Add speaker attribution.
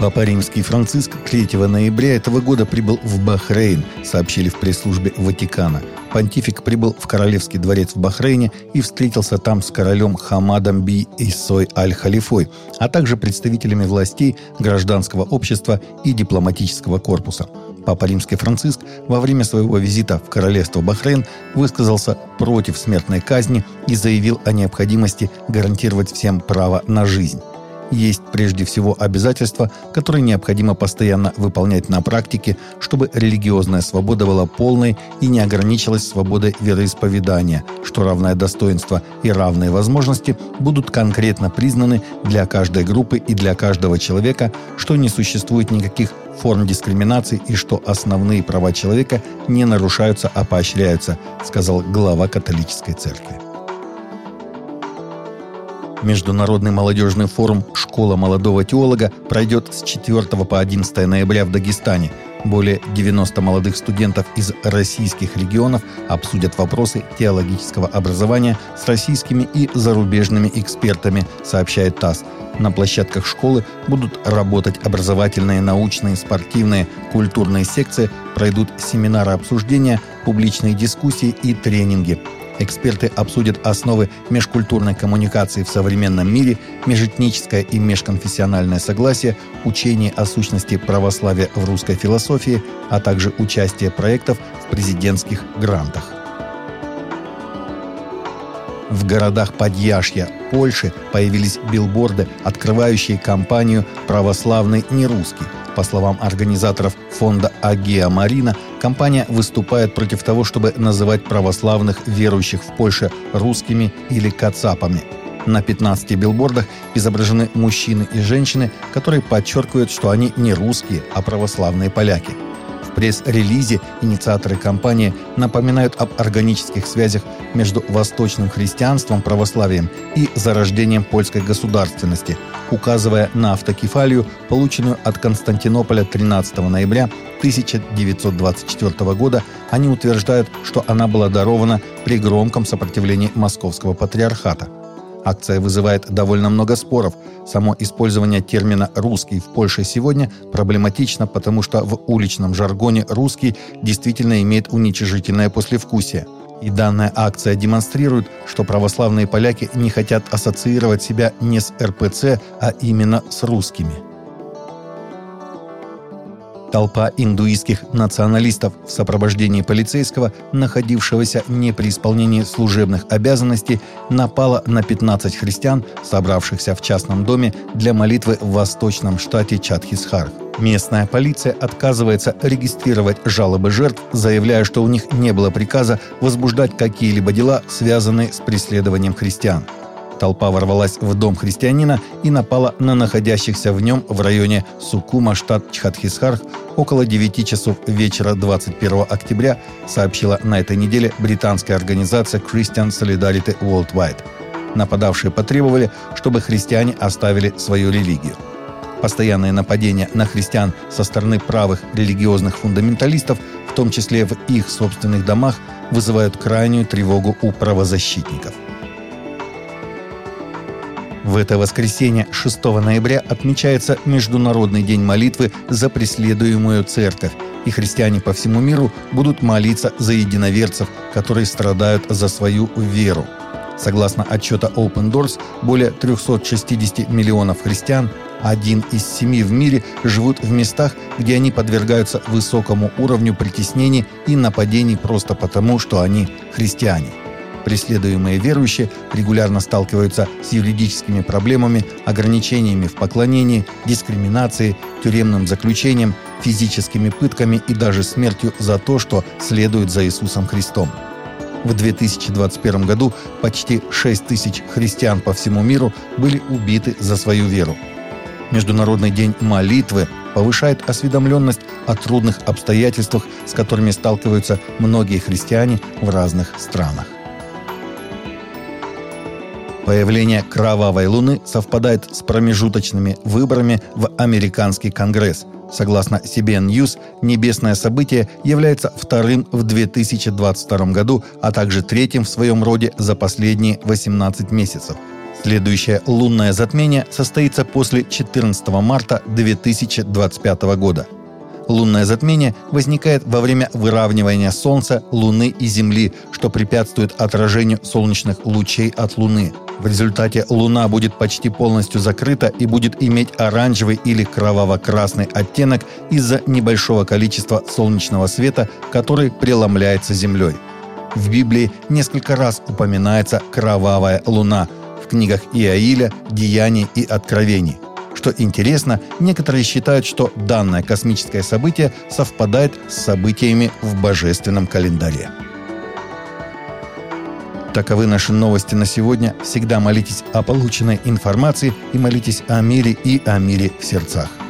Speaker 1: Папа Римский Франциск 3 ноября этого года прибыл в Бахрейн, сообщили в пресс-службе Ватикана. Понтифик прибыл в Королевский дворец в Бахрейне и встретился там с королем Хамадом Би Исой Аль-Халифой, а также представителями властей, гражданского общества и дипломатического корпуса. Папа Римский Франциск во время своего визита в королевство Бахрейн высказался против смертной казни и заявил о необходимости гарантировать всем право на жизнь есть прежде всего обязательства, которые необходимо постоянно выполнять на практике, чтобы религиозная свобода была полной и не ограничилась свободой вероисповедания, что равное достоинство и равные возможности будут конкретно признаны для каждой группы и для каждого человека, что не существует никаких форм дискриминации и что основные права человека не нарушаются, а поощряются, сказал глава католической церкви. Международный молодежный форум «Школа молодого теолога» пройдет с 4 по 11 ноября в Дагестане. Более 90 молодых студентов из российских регионов обсудят вопросы теологического образования с российскими и зарубежными экспертами, сообщает ТАСС. На площадках школы будут работать образовательные, научные, спортивные, культурные секции, пройдут семинары обсуждения, публичные дискуссии и тренинги – Эксперты обсудят основы межкультурной коммуникации в современном мире, межэтническое и межконфессиональное согласие, учение о сущности православия в русской философии, а также участие проектов в президентских грантах. В городах Подъяшья, Польши появились билборды, открывающие кампанию «Православный нерусский», по словам организаторов фонда Агеа Марина, компания выступает против того, чтобы называть православных верующих в Польше русскими или кацапами. На 15 билбордах изображены мужчины и женщины, которые подчеркивают, что они не русские, а православные поляки – пресс-релизе инициаторы кампании напоминают об органических связях между восточным христианством, православием и зарождением польской государственности, указывая на автокефалию, полученную от Константинополя 13 ноября 1924 года, они утверждают, что она была дарована при громком сопротивлении московского патриархата – Акция вызывает довольно много споров. Само использование термина «русский» в Польше сегодня проблематично, потому что в уличном жаргоне «русский» действительно имеет уничижительное послевкусие. И данная акция демонстрирует, что православные поляки не хотят ассоциировать себя не с РПЦ, а именно с русскими – Толпа индуистских националистов в сопровождении полицейского, находившегося не при исполнении служебных обязанностей, напала на 15 христиан, собравшихся в частном доме для молитвы в восточном штате Чатхисхар. Местная полиция отказывается регистрировать жалобы жертв, заявляя, что у них не было приказа возбуждать какие-либо дела, связанные с преследованием христиан. Толпа ворвалась в дом христианина и напала на находящихся в нем в районе Сукума, штат Чхатхисхарх, около 9 часов вечера 21 октября, сообщила на этой неделе британская организация Christian Solidarity Worldwide. Нападавшие потребовали, чтобы христиане оставили свою религию. Постоянные нападения на христиан со стороны правых религиозных фундаменталистов, в том числе в их собственных домах, вызывают крайнюю тревогу у правозащитников – в это воскресенье 6 ноября отмечается Международный день молитвы за преследуемую церковь, и христиане по всему миру будут молиться за единоверцев, которые страдают за свою веру. Согласно отчета Open Doors, более 360 миллионов христиан, один из семи в мире, живут в местах, где они подвергаются высокому уровню притеснений и нападений просто потому, что они христиане. Преследуемые верующие регулярно сталкиваются с юридическими проблемами, ограничениями в поклонении, дискриминацией, тюремным заключением, физическими пытками и даже смертью за то, что следуют за Иисусом Христом. В 2021 году почти 6 тысяч христиан по всему миру были убиты за свою веру. Международный день молитвы повышает осведомленность о трудных обстоятельствах, с которыми сталкиваются многие христиане в разных странах. Появление кровавой луны совпадает с промежуточными выборами в американский конгресс. Согласно CBN News, небесное событие является вторым в 2022 году, а также третьим в своем роде за последние 18 месяцев. Следующее лунное затмение состоится после 14 марта 2025 года. Лунное затмение возникает во время выравнивания Солнца, Луны и Земли, что препятствует отражению солнечных лучей от Луны. В результате Луна будет почти полностью закрыта и будет иметь оранжевый или кроваво-красный оттенок из-за небольшого количества солнечного света, который преломляется Землей. В Библии несколько раз упоминается кровавая луна в книгах Иаиля, Деяний и Откровений. Что интересно, некоторые считают, что данное космическое событие совпадает с событиями в божественном календаре. Таковы наши новости на сегодня. Всегда молитесь о полученной информации и молитесь о мире и о мире в сердцах.